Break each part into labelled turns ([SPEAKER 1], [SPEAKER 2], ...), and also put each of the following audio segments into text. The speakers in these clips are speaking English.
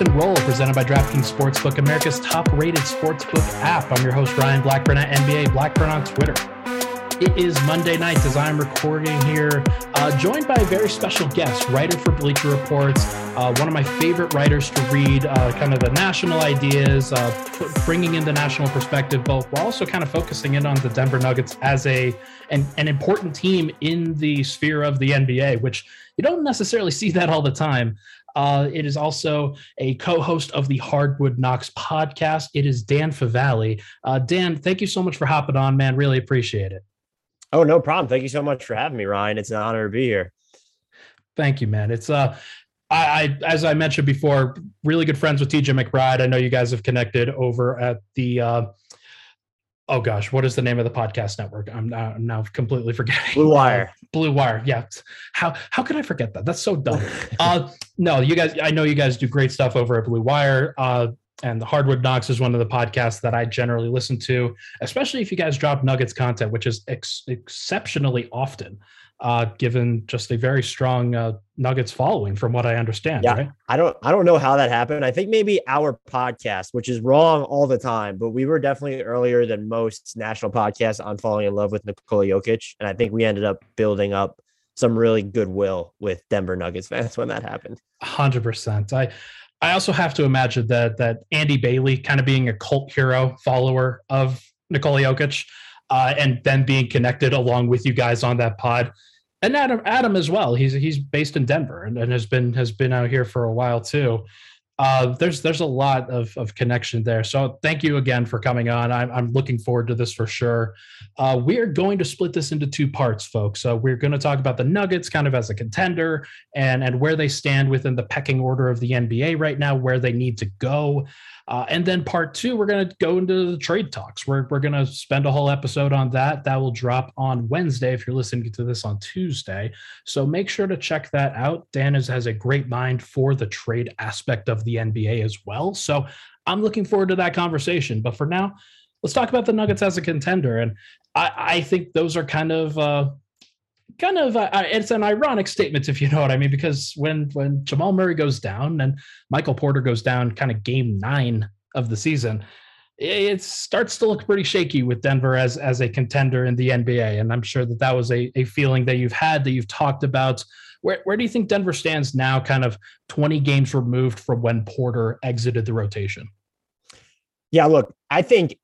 [SPEAKER 1] And Roll, presented by DraftKings Sportsbook, America's top rated sportsbook app. I'm your host, Ryan Blackburn at NBA Blackburn on Twitter. It is Monday night as I'm recording here, uh, joined by a very special guest, writer for Bleacher Reports, uh, one of my favorite writers to read, uh, kind of the national ideas, uh, bringing in the national perspective, both while also kind of focusing in on the Denver Nuggets as a an, an important team in the sphere of the NBA, which you don't necessarily see that all the time. Uh, it is also a co-host of the Hardwood Knocks podcast. It is Dan Favale. Uh, Dan, thank you so much for hopping on, man. Really appreciate it.
[SPEAKER 2] Oh, no problem. Thank you so much for having me, Ryan. It's an honor to be here.
[SPEAKER 1] Thank you, man. It's uh I, I as I mentioned before, really good friends with TJ McBride. I know you guys have connected over at the uh oh gosh, what is the name of the podcast network? I'm now, I'm now completely forgetting.
[SPEAKER 2] Blue Wire.
[SPEAKER 1] Blue Wire. Yeah. How how can I forget that? That's so dumb. uh no, you guys I know you guys do great stuff over at Blue Wire. Uh and the Hardwood Knocks is one of the podcasts that I generally listen to, especially if you guys drop Nuggets content, which is ex- exceptionally often, uh, given just a very strong uh, Nuggets following, from what I understand.
[SPEAKER 2] Yeah,
[SPEAKER 1] right?
[SPEAKER 2] I don't, I don't know how that happened. I think maybe our podcast, which is wrong all the time, but we were definitely earlier than most national podcasts on falling in love with Nikola Jokic, and I think we ended up building up some really goodwill with Denver Nuggets fans when that happened.
[SPEAKER 1] Hundred percent. I I also have to imagine that that Andy Bailey kind of being a cult hero follower of Nikola Jokic, uh, and then being connected along with you guys on that pod, and Adam Adam as well. He's he's based in Denver and, and has been has been out here for a while too uh, there's there's a lot of, of connection there. So thank you again for coming on. I'm, I'm looking forward to this for sure. Uh, we're going to split this into two parts, folks. So we're going to talk about the Nuggets kind of as a contender and and where they stand within the pecking order of the NBA right now, where they need to go. Uh, and then part two, we're going to go into the trade talks. We're, we're going to spend a whole episode on that. That will drop on Wednesday if you're listening to this on Tuesday. So make sure to check that out. Dan is, has a great mind for the trade aspect of the NBA as well. So I'm looking forward to that conversation. But for now, let's talk about the Nuggets as a contender. And I, I think those are kind of. Uh, kind of uh, it's an ironic statement if you know what I mean because when when Jamal Murray goes down and Michael Porter goes down kind of game 9 of the season it starts to look pretty shaky with Denver as as a contender in the NBA and I'm sure that that was a, a feeling that you've had that you've talked about. Where where do you think Denver stands now kind of 20 games removed from when Porter exited the rotation?
[SPEAKER 2] Yeah look I think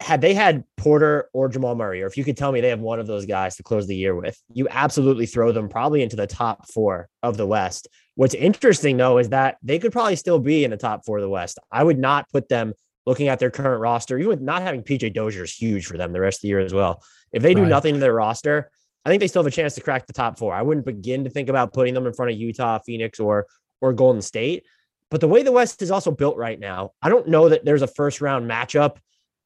[SPEAKER 2] had they had Porter or Jamal Murray, or if you could tell me they have one of those guys to close the year with, you absolutely throw them probably into the top four of the West. What's interesting though is that they could probably still be in the top four of the West. I would not put them looking at their current roster, even with not having PJ Dozier is huge for them the rest of the year as well. If they do right. nothing to their roster, I think they still have a chance to crack the top four. I wouldn't begin to think about putting them in front of Utah, Phoenix, or or Golden State. But the way the West is also built right now, I don't know that there's a first round matchup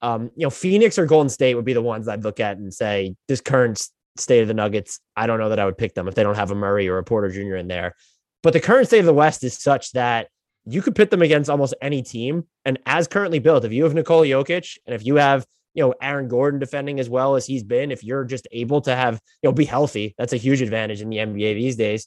[SPEAKER 2] um, you know, Phoenix or Golden State would be the ones I'd look at and say this current state of the Nuggets. I don't know that I would pick them if they don't have a Murray or a Porter Jr. in there. But the current state of the West is such that you could pit them against almost any team. And as currently built, if you have Nikola Jokic and if you have you know Aaron Gordon defending as well as he's been, if you're just able to have you know be healthy, that's a huge advantage in the NBA these days.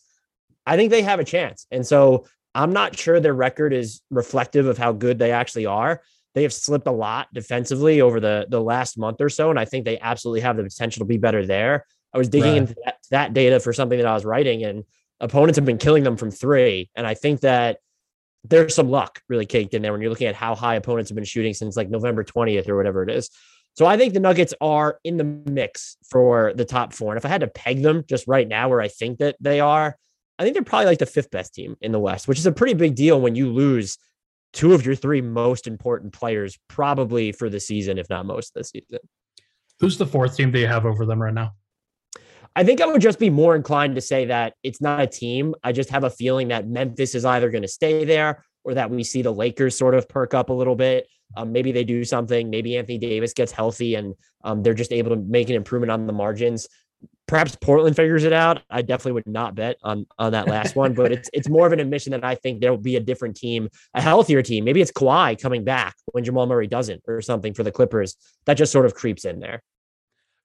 [SPEAKER 2] I think they have a chance. And so I'm not sure their record is reflective of how good they actually are they have slipped a lot defensively over the the last month or so, and I think they absolutely have the potential to be better there. I was digging right. into that, that data for something that I was writing, and opponents have been killing them from three, and I think that there's some luck really caked in there when you're looking at how high opponents have been shooting since like November 20th or whatever it is. So I think the Nuggets are in the mix for the top four. And if I had to peg them just right now where I think that they are, I think they're probably like the fifth best team in the West, which is a pretty big deal when you lose two of your three most important players probably for the season, if not most of the season.
[SPEAKER 1] Who's the fourth team that you have over them right now?
[SPEAKER 2] I think I would just be more inclined to say that it's not a team. I just have a feeling that Memphis is either going to stay there or that we see the Lakers sort of perk up a little bit. Um, maybe they do something. Maybe Anthony Davis gets healthy and um, they're just able to make an improvement on the margins perhaps Portland figures it out. I definitely would not bet on on that last one, but it's it's more of an admission that I think there will be a different team, a healthier team. Maybe it's Kawhi coming back when Jamal Murray doesn't, or something for the Clippers. That just sort of creeps in there.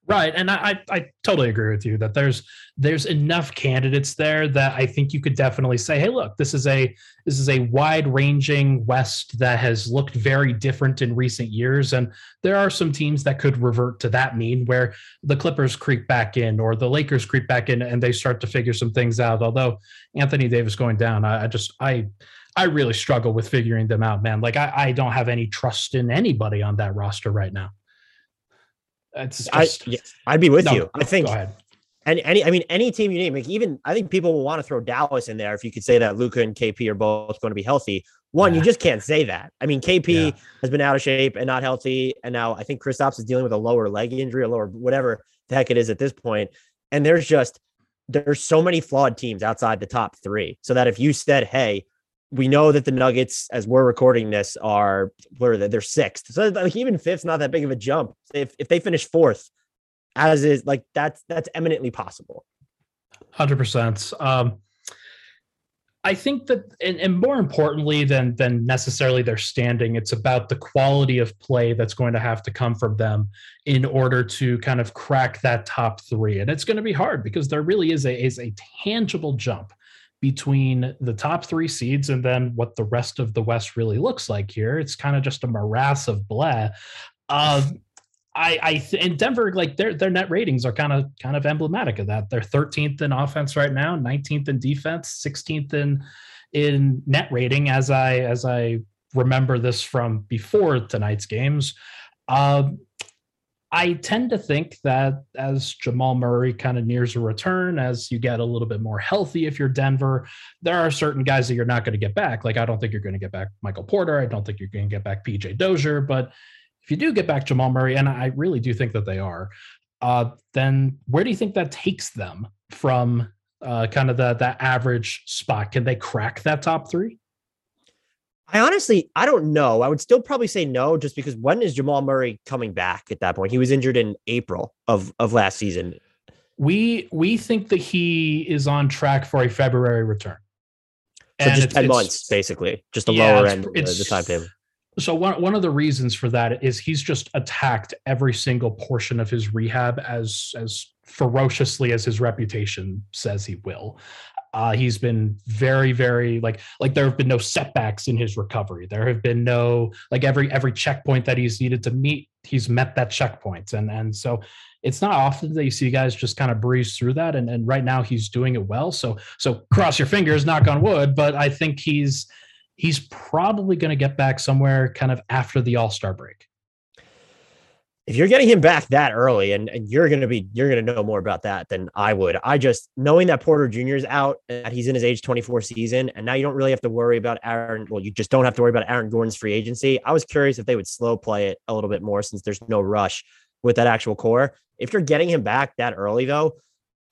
[SPEAKER 1] Right, and I, I totally agree with you that there's there's enough candidates there that I think you could definitely say, hey, look, this is a this is a wide ranging West that has looked very different in recent years, and there are some teams that could revert to that mean where the Clippers creep back in or the Lakers creep back in and they start to figure some things out. Although Anthony Davis going down, I, I just I I really struggle with figuring them out, man. Like I, I don't have any trust in anybody on that roster right now.
[SPEAKER 2] It's just, I, I'd be with no, you. I think any, any, I mean, any team you name, like even I think people will want to throw Dallas in there if you could say that Luka and KP are both going to be healthy. One, yeah. you just can't say that. I mean, KP yeah. has been out of shape and not healthy, and now I think Kristaps is dealing with a lower leg injury, or lower whatever the heck it is at this point. And there's just there's so many flawed teams outside the top three, so that if you said, "Hey, we know that the Nuggets, as we're recording this, are where are they? They're sixth. So like even fifth's not that big of a jump. If if they finish fourth, as is like that's that's eminently possible.
[SPEAKER 1] Hundred percent. Um, I think that, and, and, more importantly than than necessarily their standing, it's about the quality of play that's going to have to come from them in order to kind of crack that top three. And it's going to be hard because there really is a is a tangible jump between the top three seeds and then what the rest of the West really looks like here. It's kind of just a morass of blah. Uh, I, I th- in Denver, like their their net ratings are kind of kind of emblematic of that. They're 13th in offense right now, 19th in defense, 16th in in net rating. As I as I remember this from before tonight's games, um, I tend to think that as Jamal Murray kind of nears a return, as you get a little bit more healthy, if you're Denver, there are certain guys that you're not going to get back. Like, I don't think you're going to get back Michael Porter. I don't think you're going to get back PJ Dozier. But if you do get back Jamal Murray, and I really do think that they are, uh, then where do you think that takes them from uh, kind of the, that average spot? Can they crack that top three?
[SPEAKER 2] I honestly, I don't know. I would still probably say no, just because when is Jamal Murray coming back at that point? He was injured in April of of last season.
[SPEAKER 1] We we think that he is on track for a February return.
[SPEAKER 2] So and just ten months, basically, just the yeah, lower end of the timetable.
[SPEAKER 1] So one one of the reasons for that is he's just attacked every single portion of his rehab as as ferociously as his reputation says he will. Uh, he's been very, very like like there have been no setbacks in his recovery. There have been no like every every checkpoint that he's needed to meet, he's met that checkpoint. And and so it's not often that you see guys just kind of breeze through that. And and right now he's doing it well. So so cross your fingers, knock on wood. But I think he's he's probably going to get back somewhere kind of after the All Star break
[SPEAKER 2] if you're getting him back that early and, and you're going to be you're going to know more about that than i would. I just knowing that porter jr is out that he's in his age 24 season and now you don't really have to worry about aaron well you just don't have to worry about aaron gordon's free agency. I was curious if they would slow play it a little bit more since there's no rush with that actual core. If you're getting him back that early though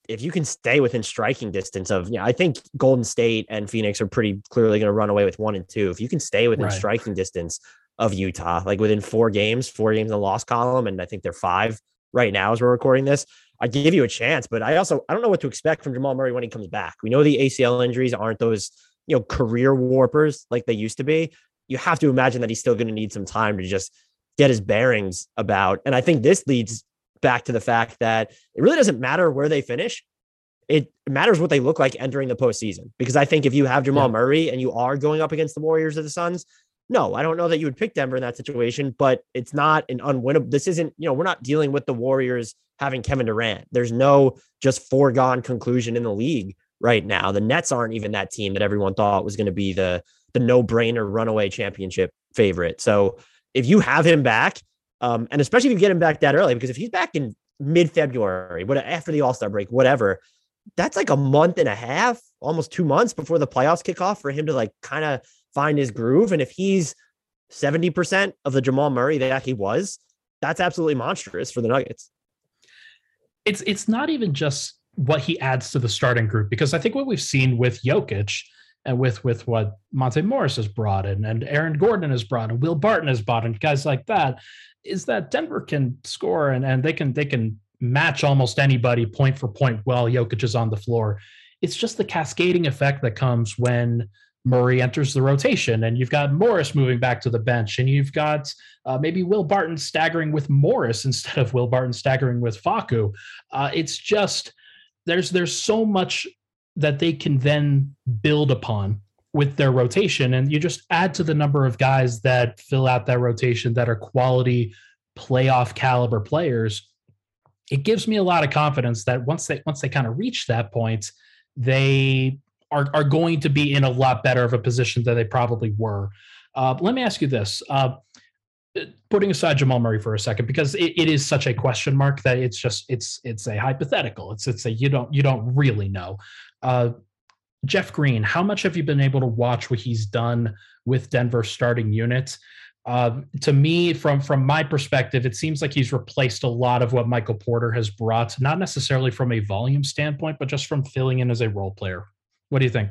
[SPEAKER 2] if you can stay within striking distance of you know, i think golden state and phoenix are pretty clearly going to run away with one and two if you can stay within right. striking distance of Utah, like within four games, four games in the loss column, and I think they're five right now as we're recording this. I give you a chance, but I also I don't know what to expect from Jamal Murray when he comes back. We know the ACL injuries aren't those you know career warpers like they used to be. You have to imagine that he's still going to need some time to just get his bearings about. And I think this leads back to the fact that it really doesn't matter where they finish. It matters what they look like entering the postseason. Because I think if you have Jamal yeah. Murray and you are going up against the Warriors or the Suns, no, I don't know that you would pick Denver in that situation, but it's not an unwinnable. This isn't, you know, we're not dealing with the Warriors having Kevin Durant. There's no just foregone conclusion in the league right now. The Nets aren't even that team that everyone thought was going to be the the no-brainer runaway championship favorite. So if you have him back, um, and especially if you get him back that early, because if he's back in mid-February, what after the All-Star break, whatever, that's like a month and a half, almost two months before the playoffs kick off for him to like kind of find his groove. And if he's 70% of the Jamal Murray that he was, that's absolutely monstrous for the Nuggets.
[SPEAKER 1] It's it's not even just what he adds to the starting group because I think what we've seen with Jokic and with with what Monte Morris has brought in and Aaron Gordon has brought and Will Barton has brought and guys like that is that Denver can score and, and they can they can match almost anybody point for point while Jokic is on the floor. It's just the cascading effect that comes when Murray enters the rotation, and you've got Morris moving back to the bench, and you've got uh, maybe Will Barton staggering with Morris instead of Will Barton staggering with Facu. Uh, it's just there's there's so much that they can then build upon with their rotation, and you just add to the number of guys that fill out that rotation that are quality playoff caliber players. It gives me a lot of confidence that once they once they kind of reach that point, they are, are going to be in a lot better of a position than they probably were. Uh, let me ask you this. Uh, putting aside Jamal Murray for a second, because it, it is such a question mark that it's just it's it's a hypothetical. It's it's a you don't you don't really know. Uh, Jeff Green, how much have you been able to watch what he's done with Denver starting units? Uh, to me, from from my perspective, it seems like he's replaced a lot of what Michael Porter has brought, not necessarily from a volume standpoint, but just from filling in as a role player. What do you think?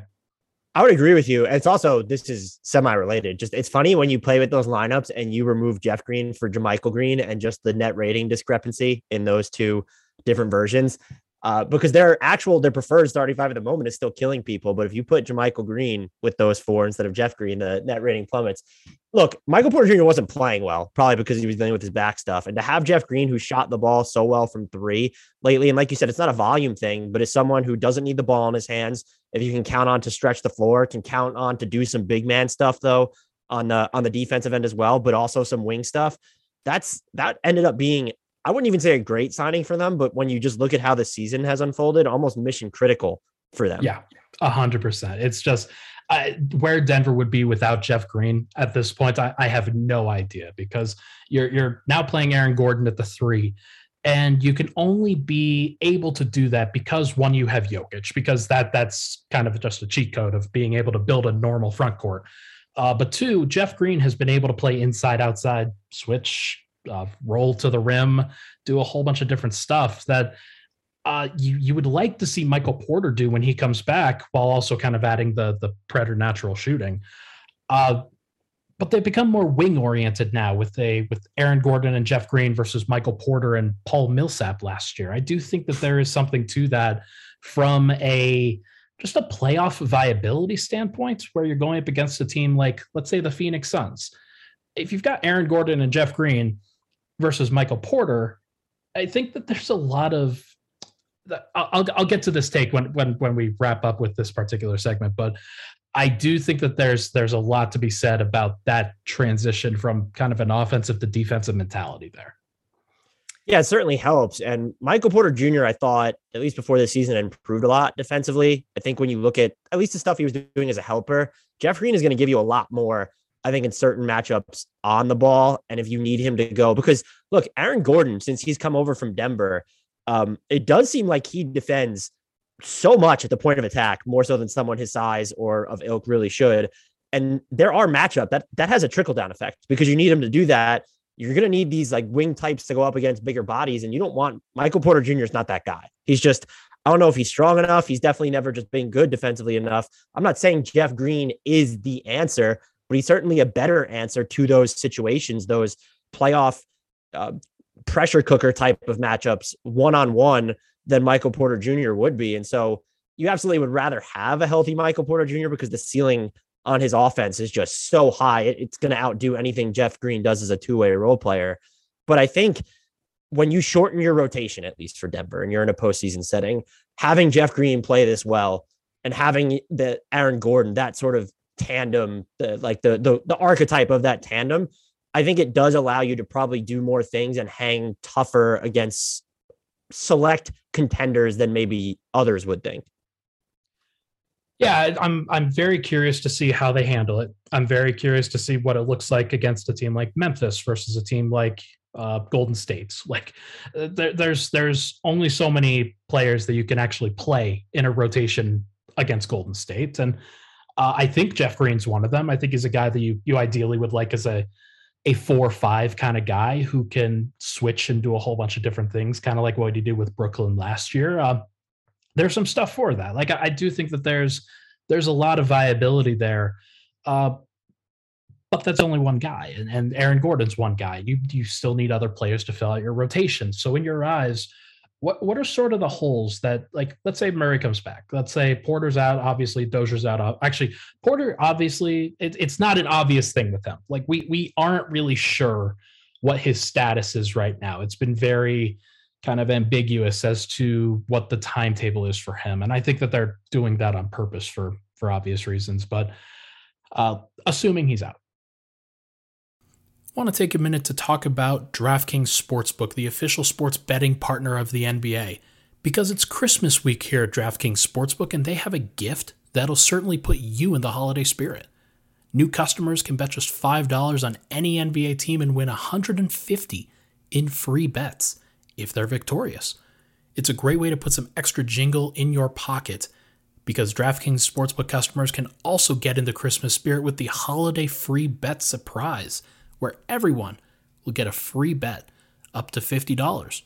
[SPEAKER 2] I would agree with you. It's also this is semi-related. Just it's funny when you play with those lineups and you remove Jeff Green for JaMychal Green and just the net rating discrepancy in those two different versions uh, because their actual their preferred starting five at the moment is still killing people. But if you put JaMychal Green with those four instead of Jeff Green, the net rating plummets. Look, Michael Porter Jr. wasn't playing well, probably because he was dealing with his back stuff. And to have Jeff Green, who shot the ball so well from three lately, and like you said, it's not a volume thing, but it's someone who doesn't need the ball in his hands. If you can count on to stretch the floor, can count on to do some big man stuff though on the on the defensive end as well, but also some wing stuff. That's that ended up being I wouldn't even say a great signing for them, but when you just look at how the season has unfolded, almost mission critical for them.
[SPEAKER 1] Yeah, a hundred percent. It's just I, where Denver would be without Jeff Green at this point. I, I have no idea because you're you're now playing Aaron Gordon at the three, and you can only be able to do that because one, you have Jokic, because that that's kind of just a cheat code of being able to build a normal front court. Uh, but two, Jeff Green has been able to play inside outside switch uh, roll to the rim, do a whole bunch of different stuff that uh, you you would like to see Michael Porter do when he comes back, while also kind of adding the the preternatural shooting. Uh, but they've become more wing oriented now with a with Aaron Gordon and Jeff Green versus Michael Porter and Paul Millsap last year. I do think that there is something to that from a just a playoff viability standpoint, where you're going up against a team like, let's say, the Phoenix Suns. If you've got Aaron Gordon and Jeff Green, versus Michael Porter, I think that there's a lot of I'll I'll get to this take when when when we wrap up with this particular segment, but I do think that there's there's a lot to be said about that transition from kind of an offensive to defensive mentality there.
[SPEAKER 2] Yeah, it certainly helps. And Michael Porter Jr., I thought, at least before the season, improved a lot defensively. I think when you look at at least the stuff he was doing as a helper, Jeff Green is going to give you a lot more I think in certain matchups on the ball. And if you need him to go, because look, Aaron Gordon, since he's come over from Denver, um, it does seem like he defends so much at the point of attack, more so than someone his size or of ilk really should. And there are matchup that that has a trickle down effect because you need him to do that. You're going to need these like wing types to go up against bigger bodies, and you don't want Michael Porter Jr. is not that guy. He's just I don't know if he's strong enough. He's definitely never just been good defensively enough. I'm not saying Jeff Green is the answer, but he's certainly a better answer to those situations, those playoff uh, pressure cooker type of matchups one on one than Michael Porter Jr. would be. And so you absolutely would rather have a healthy Michael Porter Jr. because the ceiling on his offense is just so high. it's going to outdo anything Jeff Green does as a two way role player. But I think when you shorten your rotation, at least for Denver, and you're in a postseason setting, having Jeff Green play this well and having the Aaron Gordon, that sort of tandem, the, like the, the the archetype of that tandem, I think it does allow you to probably do more things and hang tougher against select contenders than maybe others would think.
[SPEAKER 1] Yeah, I'm I'm very curious to see how they handle it. I'm very curious to see what it looks like against a team like Memphis versus a team like uh, Golden State. Like there, there's there's only so many players that you can actually play in a rotation against Golden State, and uh, I think Jeff Green's one of them. I think he's a guy that you you ideally would like as a a four five kind of guy who can switch and do a whole bunch of different things, kind of like what he did with Brooklyn last year. Uh, there's some stuff for that. Like I, I, do think that there's there's a lot of viability there. Uh, but that's only one guy, and, and Aaron Gordon's one guy. You you still need other players to fill out your rotation. So in your eyes, what what are sort of the holes that like let's say Murray comes back. Let's say Porter's out, obviously Dozier's out. Actually, Porter obviously it, it's not an obvious thing with him. Like we we aren't really sure what his status is right now. It's been very kind of ambiguous as to what the timetable is for him, and I think that they're doing that on purpose for for obvious reasons. But uh, assuming he's out
[SPEAKER 3] want to take a minute to talk about DraftKings Sportsbook, the official sports betting partner of the NBA, because it's Christmas week here at DraftKings Sportsbook and they have a gift that'll certainly put you in the holiday spirit. New customers can bet just $5 on any NBA team and win 150 in free bets if they're victorious. It's a great way to put some extra jingle in your pocket because DraftKings Sportsbook customers can also get in the Christmas spirit with the holiday free bet surprise where everyone will get a free bet up to $50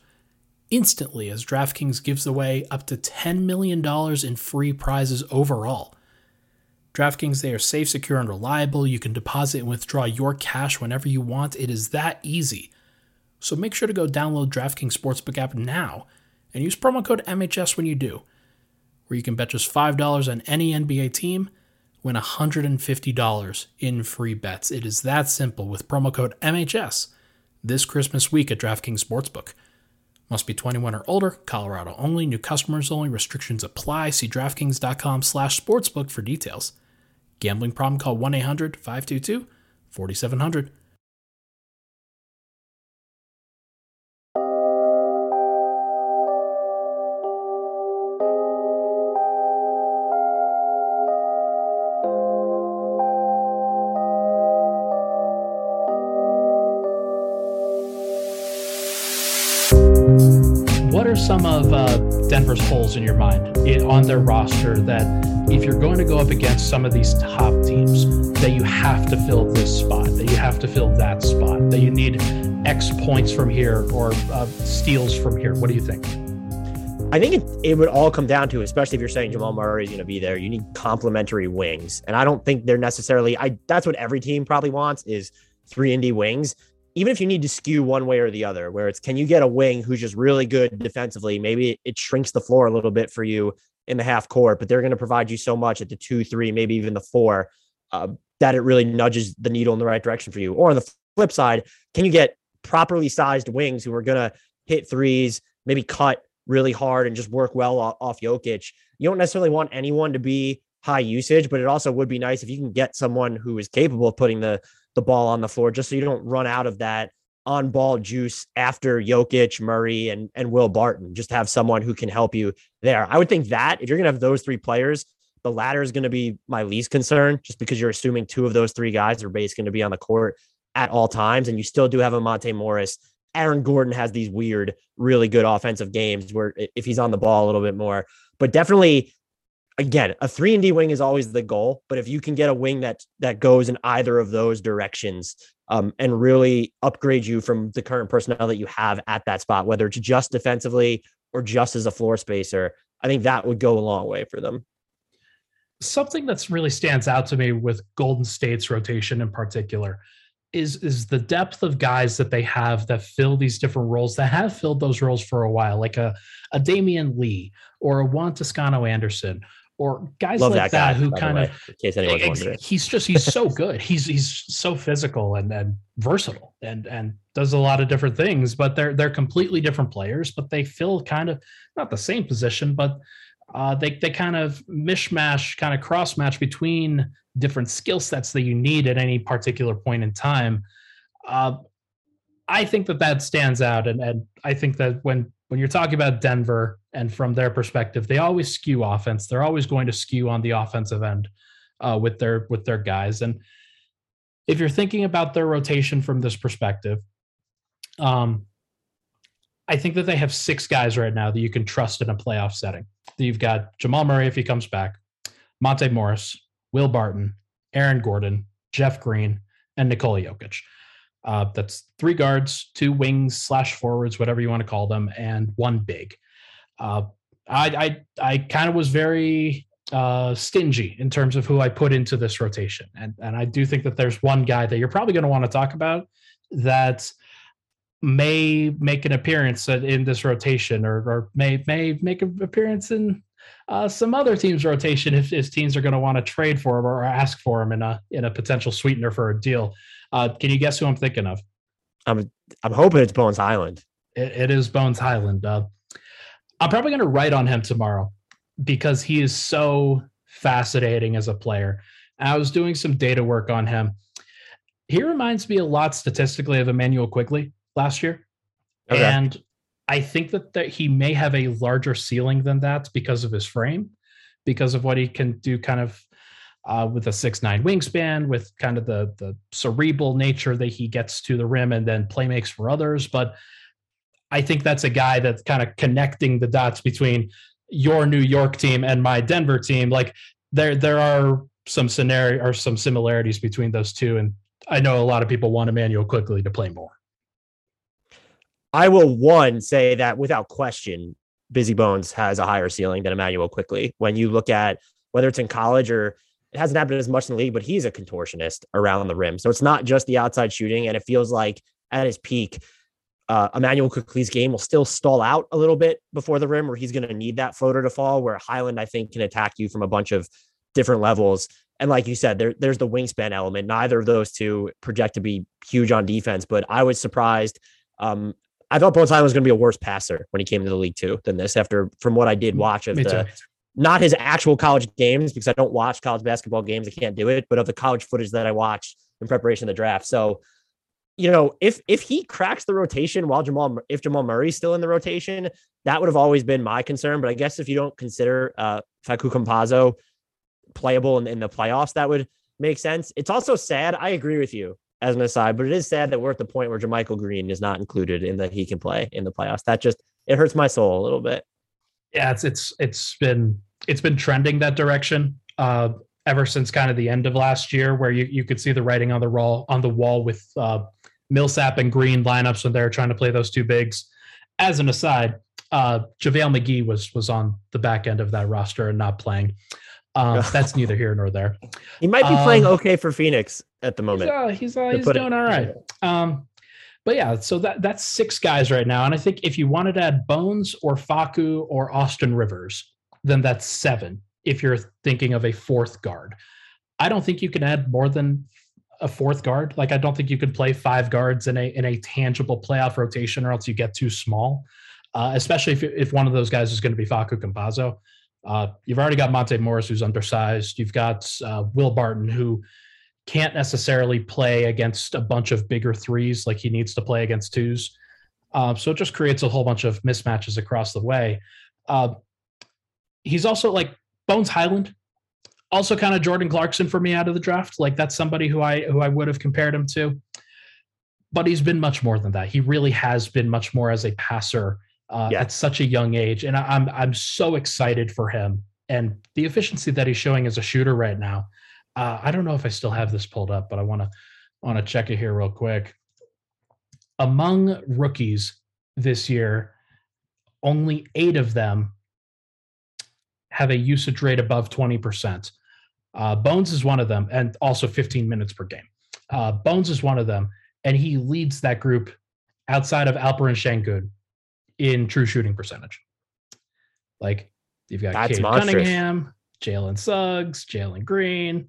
[SPEAKER 3] instantly as DraftKings gives away up to $10 million in free prizes overall. DraftKings, they are safe, secure, and reliable. You can deposit and withdraw your cash whenever you want. It is that easy. So make sure to go download DraftKings Sportsbook app now and use promo code MHS when you do, where you can bet just $5 on any NBA team win $150 in free bets. It is that simple with promo code MHS this Christmas week at DraftKings Sportsbook. Must be 21 or older, Colorado only, new customers only, restrictions apply. See DraftKings.com slash sportsbook for details. Gambling problem, call 1 800 522 4700.
[SPEAKER 1] Some of uh, Denver's holes in your mind it, on their roster that if you're going to go up against some of these top teams, that you have to fill this spot, that you have to fill that spot, that you need X points from here or uh, steals from here? What do you think?
[SPEAKER 2] I think it, it would all come down to, especially if you're saying Jamal Murray is going to be there, you need complementary wings. And I don't think they're necessarily, I that's what every team probably wants is three and D wings even if you need to skew one way or the other, where it's can you get a wing who's just really good defensively? Maybe it shrinks the floor a little bit for you in the half court, but they're going to provide you so much at the two, three, maybe even the four, uh, that it really nudges the needle in the right direction for you. Or on the flip side, can you get properly sized wings who are going to hit threes, maybe cut really hard and just work well off, off Jokic? You don't necessarily want anyone to be high usage, but it also would be nice if you can get someone who is capable of putting the the ball on the floor just so you don't run out of that on ball juice after Jokic, Murray, and, and Will Barton. Just have someone who can help you there. I would think that if you're going to have those three players, the latter is going to be my least concern just because you're assuming two of those three guys are basically going to be on the court at all times. And you still do have a Monte Morris. Aaron Gordon has these weird, really good offensive games where if he's on the ball a little bit more, but definitely again, a three and D wing is always the goal, but if you can get a wing that that goes in either of those directions um, and really upgrade you from the current personnel that you have at that spot, whether it's just defensively or just as a floor spacer, I think that would go a long way for them.
[SPEAKER 1] Something that's really stands out to me with Golden State's rotation in particular is is the depth of guys that they have that fill these different roles that have filled those roles for a while, like a, a Damion Lee or a Juan Toscano Anderson or guys Love like that, that guy, who kind of in case anyone's wondering. he's just he's so good he's he's so physical and and versatile and and does a lot of different things but they're they're completely different players but they fill kind of not the same position but uh, they they kind of mishmash kind of cross match between different skill sets that you need at any particular point in time uh, I think that that stands out and and I think that when when you're talking about Denver and from their perspective, they always skew offense. They're always going to skew on the offensive end uh, with their with their guys. And if you're thinking about their rotation from this perspective, um, I think that they have six guys right now that you can trust in a playoff setting. You've got Jamal Murray if he comes back, Monte Morris, Will Barton, Aaron Gordon, Jeff Green, and Nikola Jokic. Uh, that's three guards, two wings slash forwards, whatever you want to call them, and one big. Uh, I I, I kind of was very uh, stingy in terms of who I put into this rotation, and and I do think that there's one guy that you're probably going to want to talk about that may make an appearance in this rotation or, or may may make an appearance in uh, some other teams' rotation if, if teams are going to want to trade for him or ask for him in a in a potential sweetener for a deal. Uh, can you guess who I'm thinking of?
[SPEAKER 2] I'm I'm hoping it's Bones Hyland.
[SPEAKER 1] it, it is Bones Hyland. Uh, I'm probably going to write on him tomorrow because he is so fascinating as a player. I was doing some data work on him. He reminds me a lot statistically of Immanuel Quickley last year. Okay. And I think that, that he may have a larger ceiling than that because of his frame, because of what he can do kind of uh, with a six nine wingspan, with kind of the the cerebral nature that he gets to the rim and then play makes for others. But I think that's a guy that's kind of connecting the dots between your New York team and my Denver team. Like there there are some scenario or some similarities between those two, and I know a lot of people want Immanuel Quickley to play more.
[SPEAKER 2] I will one say that without question, Busy Bones has a higher ceiling than Immanuel Quickley. When you look at whether it's in college or it hasn't happened as much in the league, but he's a contortionist around the rim. So it's not just the outside shooting. And it feels like at his peak, uh, Immanuel Quickley's game will still stall out a little bit before the rim, where he's going to need that floater to fall. Where Hyland, I think, can attack you from a bunch of different levels. And like you said, there, there's the wingspan element. Neither of those two project to be huge on defense, but I was surprised. Um, I thought Bones Hyland was going to be a worse passer when he came to the league too than this. After from what I did mm, watch of Me the too. Not his actual college games because I don't watch college basketball games. I can't do it, but of the college footage that I watched in preparation of the draft. So, you know, if if he cracks the rotation while Jamal if Jamal Murray's still in the rotation, that would have always been my concern. But I guess if you don't consider uh, Facu Campazzo playable in, in the playoffs, that would make sense. It's also sad. I agree with you as an aside, but it is sad that we're at the point where JaMychal Green is not included in that he can play in the playoffs. That just it hurts my soul a little bit.
[SPEAKER 1] Yeah, it's it's it's been it's been trending that direction uh, ever since kind of the end of last year, where you, you could see the writing on the wall on the wall with uh, Millsap and Green lineups when they were trying to play those two bigs. As an aside, uh, JaVale McGee was was on the back end of that roster and not playing. Um, that's neither here nor there.
[SPEAKER 2] He might be um, playing okay for Phoenix at the moment.
[SPEAKER 1] He's, uh, he's, uh, he's doing it. all right. Um, but yeah, so that that's six guys right now, and I think if you wanted to add Bones or Facu or Austin Rivers, then that's seven. If you're thinking of a fourth guard, I don't think you can add more than a fourth guard. Like I don't think you can play five guards in a in a tangible playoff rotation, or else you get too small. Uh, especially if if one of those guys is going to be Facu Campazzo. Uh, you've already got Monte Morris, who's undersized. You've got uh, Will Barton, who can't necessarily play against a bunch of bigger threes like he needs to play against twos. Uh, so it just creates a whole bunch of mismatches across the way. He's also like Bones Hyland, also kind of Jordan Clarkson for me out of the draft. Like that's somebody who I who I would have compared him to. But he's been much more than that. He really has been much more as a passer uh, yeah. at such a young age, and I'm I'm so excited for him and the efficiency that he's showing as a shooter right now. Uh, I don't know if I still have this pulled up, but I want to want to check it here real quick. Among rookies this year, only eight of them have a usage rate above 20%. Uh, Bones is one of them, and also 15 minutes per game. Uh, Bones is one of them, and he leads that group outside of Alperen Sengun in true shooting percentage. Like you've got Cade Cunningham, Jalen Suggs, Jalen Green,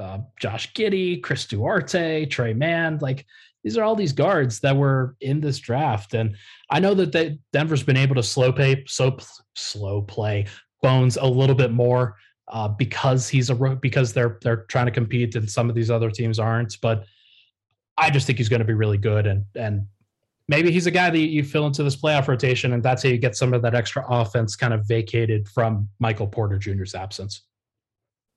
[SPEAKER 1] uh, Josh Giddey, Chris Duarte, Tre Mann. Like these are all these guards that were in this draft, and I know that they, Denver's been able to slow pay, so slow play Bones a little bit more uh, because he's a because they're they're trying to compete and some of these other teams aren't. But I just think he's going to be really good, and and maybe he's a guy that you fill into this playoff rotation, and that's how you get some of that extra offense kind of vacated from Michael Porter Jr.'s absence.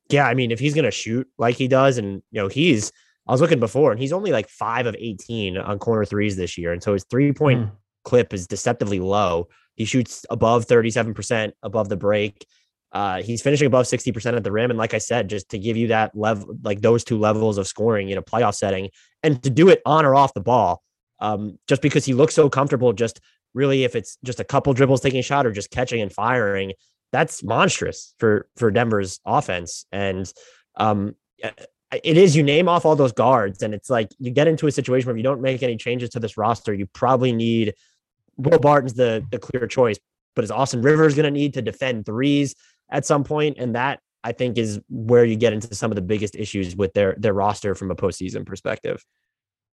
[SPEAKER 2] Yeah, I mean, if he's going to shoot like he does, and you know, he's I was looking before, and he's only like five of eighteen on corner threes this year, and so his three point mm. clip is deceptively low. He shoots above thirty seven percent above the break. Uh, he's finishing above 60% at the rim. And like I said, just to give you that level, like those two levels of scoring in a playoff setting and to do it on or off the ball, um, just because he looks so comfortable, just really if it's just a couple dribbles taking a shot or just catching and firing, that's monstrous for for Denver's offense. And um, it is you name off all those guards, and it's like you get into a situation where if you don't make any changes to this roster, you probably need Will Barton's the the clear choice, but is Austin Rivers going to need to defend threes at some point? And that I think is where you get into some of the biggest issues with their their roster from a postseason perspective.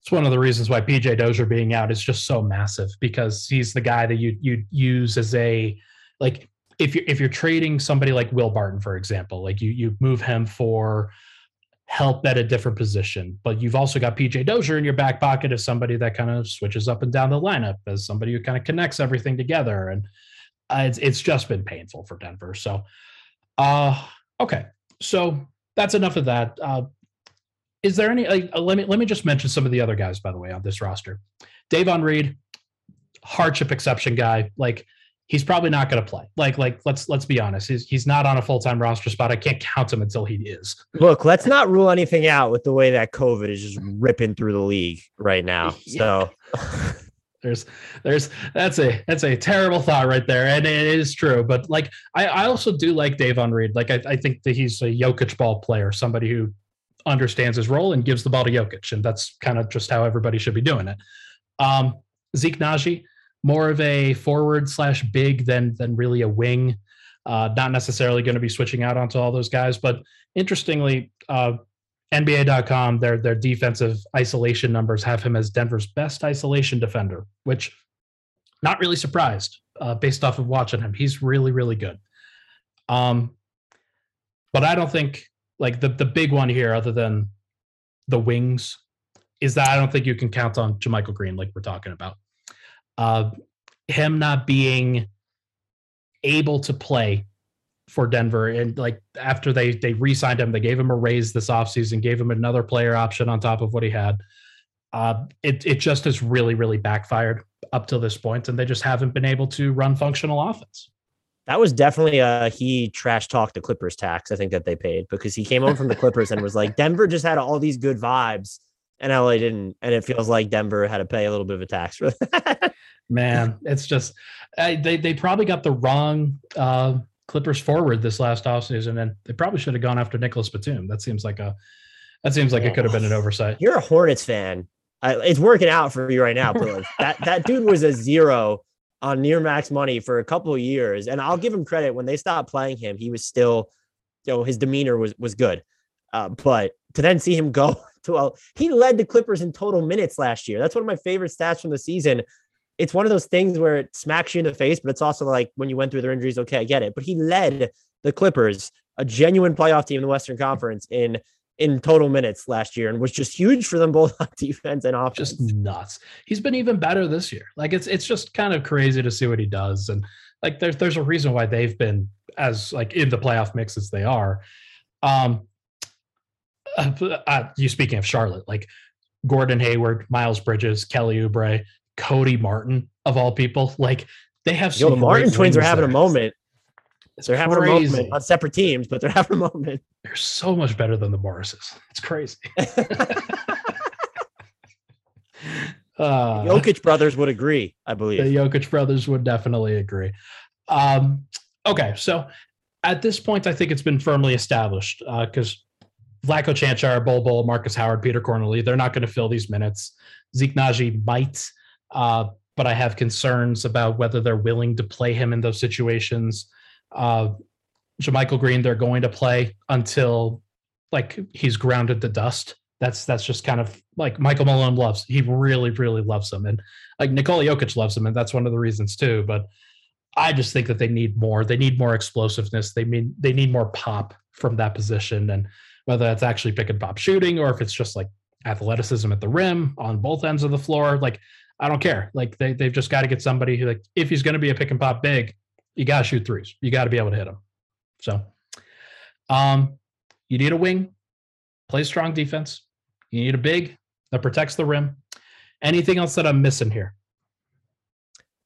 [SPEAKER 1] It's one of the reasons why PJ Dozier being out is just so massive because he's the guy that you you use as a like if you if you're trading somebody like Will Barton, for example, like you you move him for help at a different position. But you've also got PJ Dozier in your back pocket as somebody that kind of switches up and down the lineup, as somebody who kind of connects everything together. And uh, it's, it's just been painful for Denver. So, uh, okay. So that's enough of that. Uh, is there any, like, uh, let me, let me just mention some of the other guys, by the way, on this roster. Davon Reed, hardship exception guy. Like, he's probably not going to play. Like, like let's let's be honest. He's he's not on a full time roster spot. I can't count him until he is.
[SPEAKER 2] Look, let's not rule anything out with the way that COVID is just ripping through the league right now. Yeah. So.
[SPEAKER 1] there's there's that's a that's a terrible thought right there and it is true but like i i also do like davon reed like I, I think that he's a Jokic ball player somebody who understands his role and gives the ball to Jokic and that's kind of just how everybody should be doing it um zeke Nnaji, more of a forward slash big than than really a wing. Uh, not necessarily going to be switching out onto all those guys, but interestingly, uh, NBA.com their their defensive isolation numbers have him as Denver's best isolation defender, which not really surprised uh, based off of watching him. He's really really good. Um, but I don't think like the the big one here, other than the wings, is that I don't think you can count on JaMychal Green like we're talking about uh, him not being able to play for Denver. And like after they they re-signed him, they gave him a raise this offseason, gave him another player option on top of what he had. Uh, it it just has really, really backfired up to this point, and they just haven't been able to run functional offense.
[SPEAKER 2] That was definitely a he trash talked the Clippers tax, I think that they paid because he came home from the Clippers and was like, Denver just had all these good vibes and LA didn't. And it feels like Denver had to pay a little bit of a tax for that.
[SPEAKER 1] Man, it's just uh, they they probably got the wrong uh, Clippers forward this last offseason, and they probably should have gone after Nicolas Batum. That seems like a that seems like yeah. it could have been an oversight.
[SPEAKER 2] You're a Hornets fan. it's working out for you right now, but that that dude was a zero on near max money for a couple of years, and I'll give him credit. When they stopped playing him, he was still, you know, his demeanor was was good. Uh, but to then see him go to a, he led the Clippers in total minutes last year. That's one of my favorite stats from the season it's one of those things where it smacks you in the face, but it's also like when you went through their injuries, okay, I get it. But he led the Clippers, a genuine playoff team in the Western Conference, in in total minutes last year and was just huge for them both on defense and offense.
[SPEAKER 1] Just nuts. He's been even better this year. Like it's it's just kind of crazy to see what he does. And like there's there's a reason why they've been as like in the playoff mix as they are. Um uh, uh, you speaking of Charlotte, like Gordon Hayward, Miles Bridges, Kelly Oubre, Cody Martin of all people. Like they have
[SPEAKER 2] Yo, the Martin twins are having there. a moment. It's they're having a moment on separate teams, but they're having a moment.
[SPEAKER 1] They're so much better than the Morrises. It's crazy.
[SPEAKER 2] uh, Jokic brothers would agree, I believe.
[SPEAKER 1] The Jokic brothers would definitely agree. Um, okay, so at this point, I think it's been firmly established because Vlatko Cancar, Bol Bol, Marcus Howard, Peter Cornelie, they're not going to fill these minutes. Zeke Nnaji might uh, but I have concerns about whether they're willing to play him in those situations. Uh, JaMychal Green, they're going to play until like he's grounded to dust. That's that's just kind of like Michael Malone loves. He really, really loves him, and like Nikola Jokic loves him, and that's one of the reasons too. But I just think that they need more. They need more explosiveness. They mean they need more pop from that position, and whether that's actually pick and pop shooting or if it's just like athleticism at the rim on both ends of the floor. Like I don't care. Like they they've just got to get somebody who like if he's going to be a pick and pop big, you got to shoot threes. You got to be able to hit them. So, um, you need a wing, play strong defense. You need a big that protects the rim. Anything else that I'm missing here?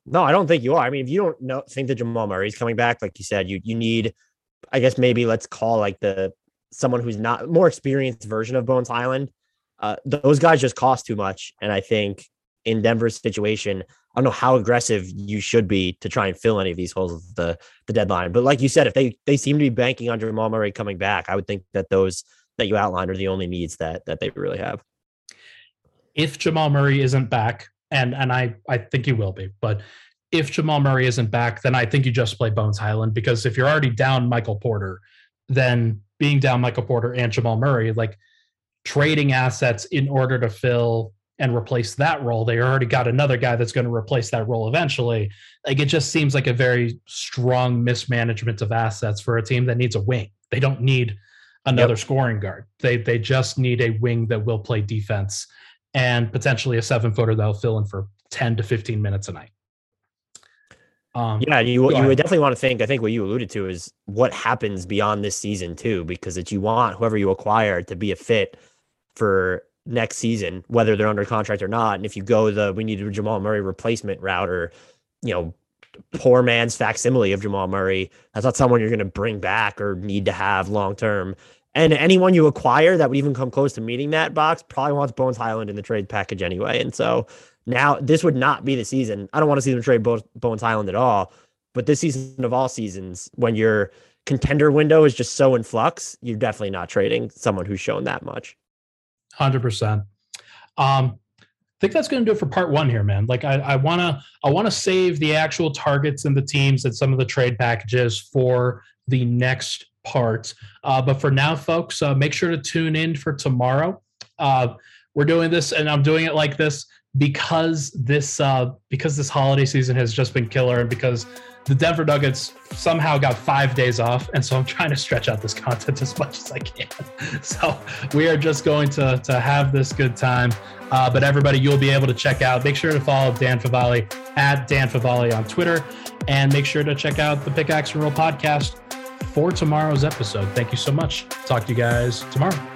[SPEAKER 2] No, I don't think you are. I mean, if you don't know, think that Jamal Murray's coming back, like you said, you you need, I guess maybe let's call like the someone who's not more experienced version of Bones Hyland. Uh, those guys just cost too much, and I think in Denver's situation, I don't know how aggressive you should be to try and fill any of these holes of the the deadline. But like you said, if they they seem to be banking on Jamal Murray coming back, I would think that those that you outlined are the only needs that that they really have.
[SPEAKER 1] If Jamal Murray isn't back, and and I I think he will be, but if Jamal Murray isn't back, then I think you just play Bones Hyland because if you're already down Michael Porter, then being down Michael Porter and Jamal Murray, like trading assets in order to fill and replace that role. They already got another guy that's going to replace that role eventually. Like it just seems like a very strong mismanagement of assets for a team that needs a wing. They don't need another yep. scoring guard. They they just need a wing that will play defense and potentially a seven footer that'll fill in for 10 to 15 minutes a night.
[SPEAKER 2] Um, yeah, you you would definitely want to think. I think what you alluded to is what happens beyond this season too, because it's you want whoever you acquire to be a fit for next season, whether they're under contract or not. And if you go the we need a Jamal Murray replacement route or, you know, poor man's facsimile of Jamal Murray, that's not someone you're going to bring back or need to have long term. And anyone you acquire that would even come close to meeting that box probably wants Bones Hyland in the trade package anyway. And so now this would not be the season. I don't want to see them trade Bones Hyland at all. But this season of all seasons, when your contender window is just so in flux, you're definitely not trading someone who's shown that much.
[SPEAKER 1] Hundred percent. Um, I think that's going to do it for part one here, man. Like I, want to, I want to save the actual targets and the teams and some of the trade packages for the next part. Uh, but for now, folks, uh, make sure to tune in for tomorrow. Uh, we're doing this, and I'm doing it like this because this uh, because this holiday season has just been killer, and because the Denver Nuggets somehow got five days off, and so I'm trying to stretch out this content as much as I can. So we are just going to to have this good time. Uh, but everybody, you'll be able to check out. Make sure to follow Dan Favale at Dan Favale on Twitter, and make sure to check out the Pickaxe and Roll podcast for tomorrow's episode. Thank you so much. Talk to you guys tomorrow.